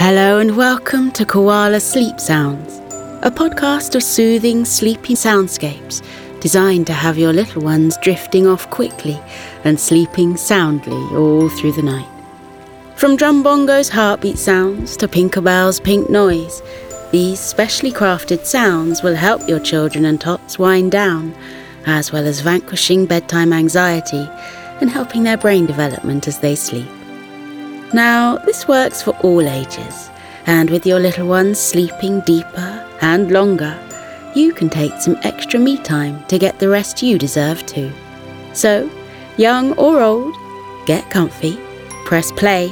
Hello and welcome to Koala Sleep Sounds, a podcast of soothing, sleepy soundscapes designed to have your little ones drifting off quickly and sleeping soundly all through the night. From Drum Bongo's heartbeat sounds to Pinkerbell's pink noise, these specially crafted sounds will help your children and tots wind down, as well as vanquishing bedtime anxiety and helping their brain development as they sleep. Now, this works for all ages, and with your little ones sleeping deeper and longer, you can take some extra me time to get the rest you deserve too. So, young or old, get comfy, press play,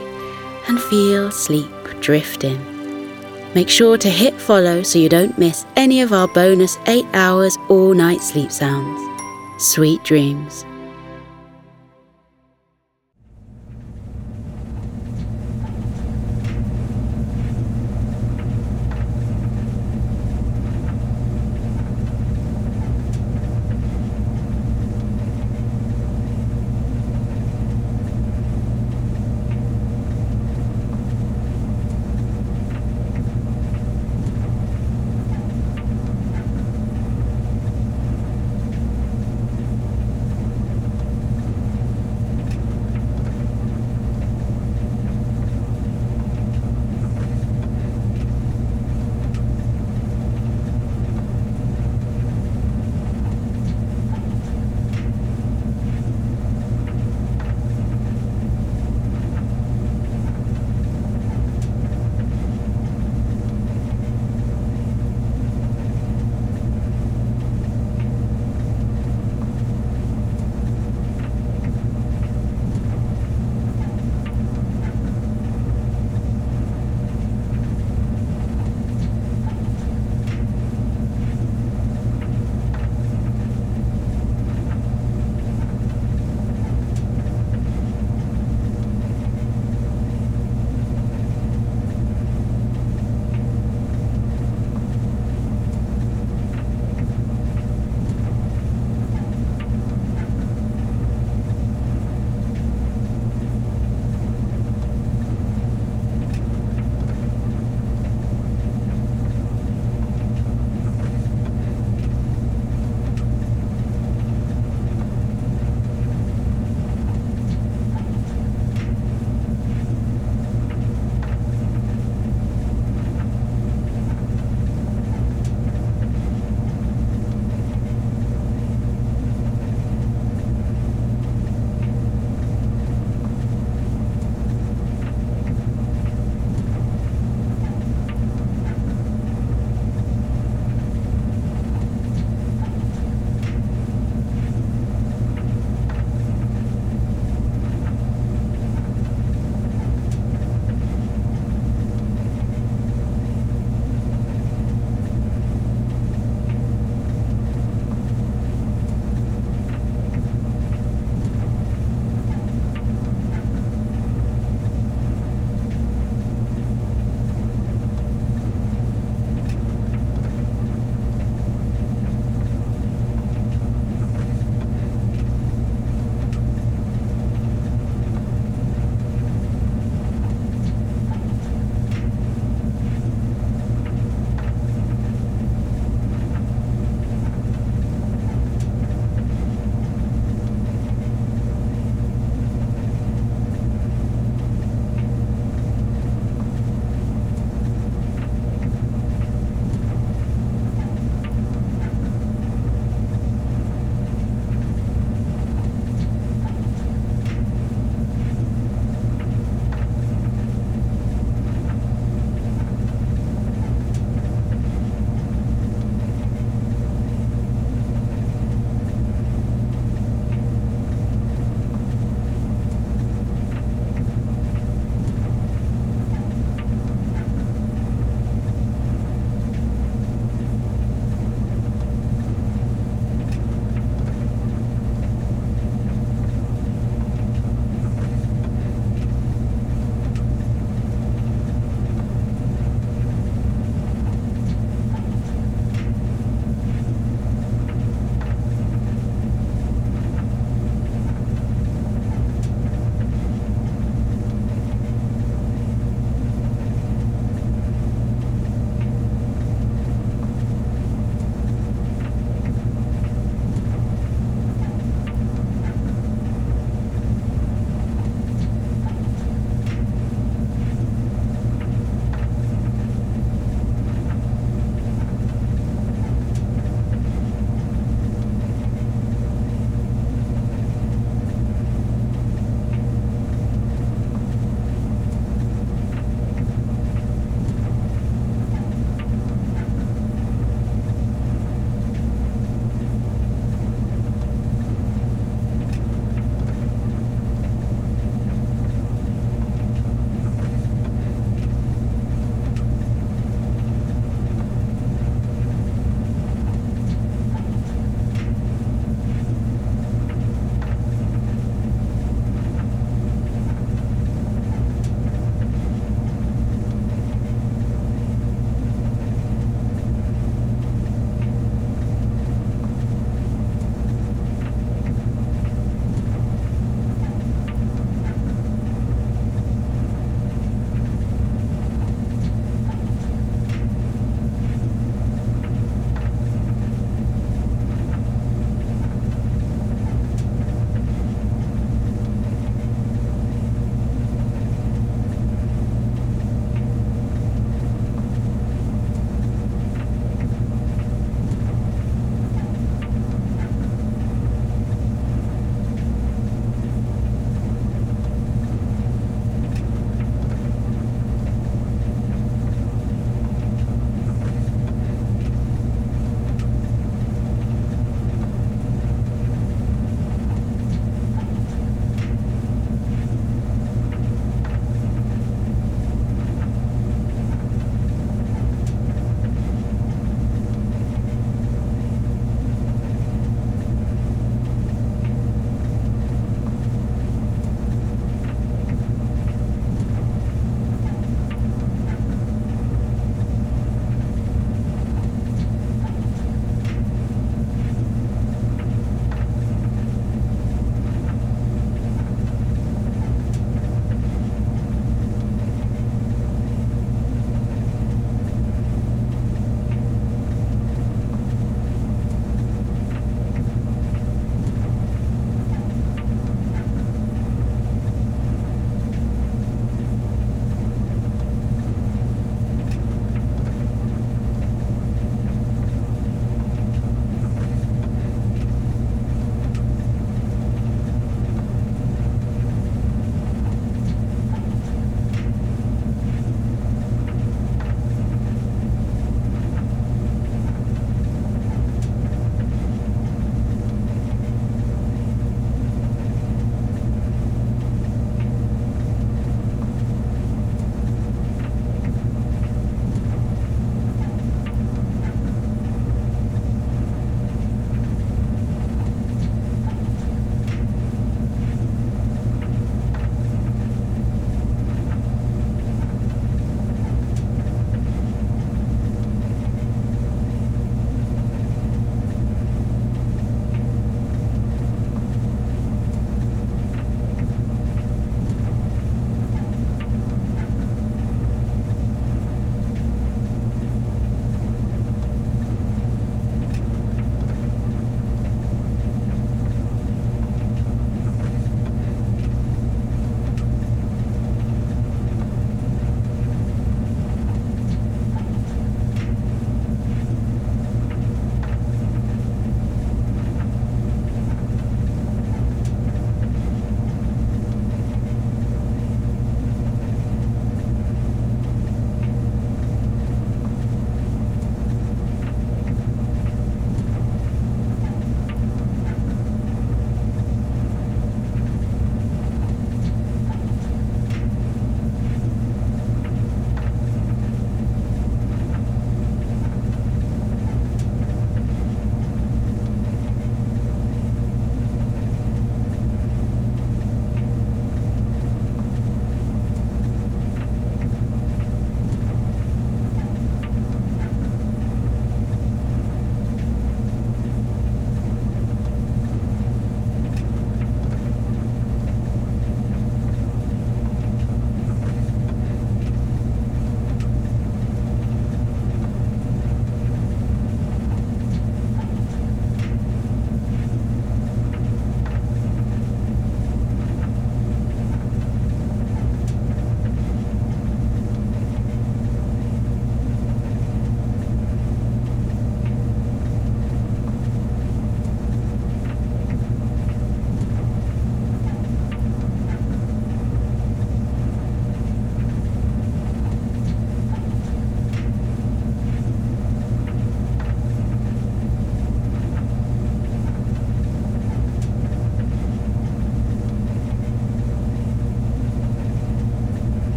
and feel sleep drift in. Make sure to hit follow so you don't miss any of our bonus 8 hours all night sleep sounds. Sweet dreams.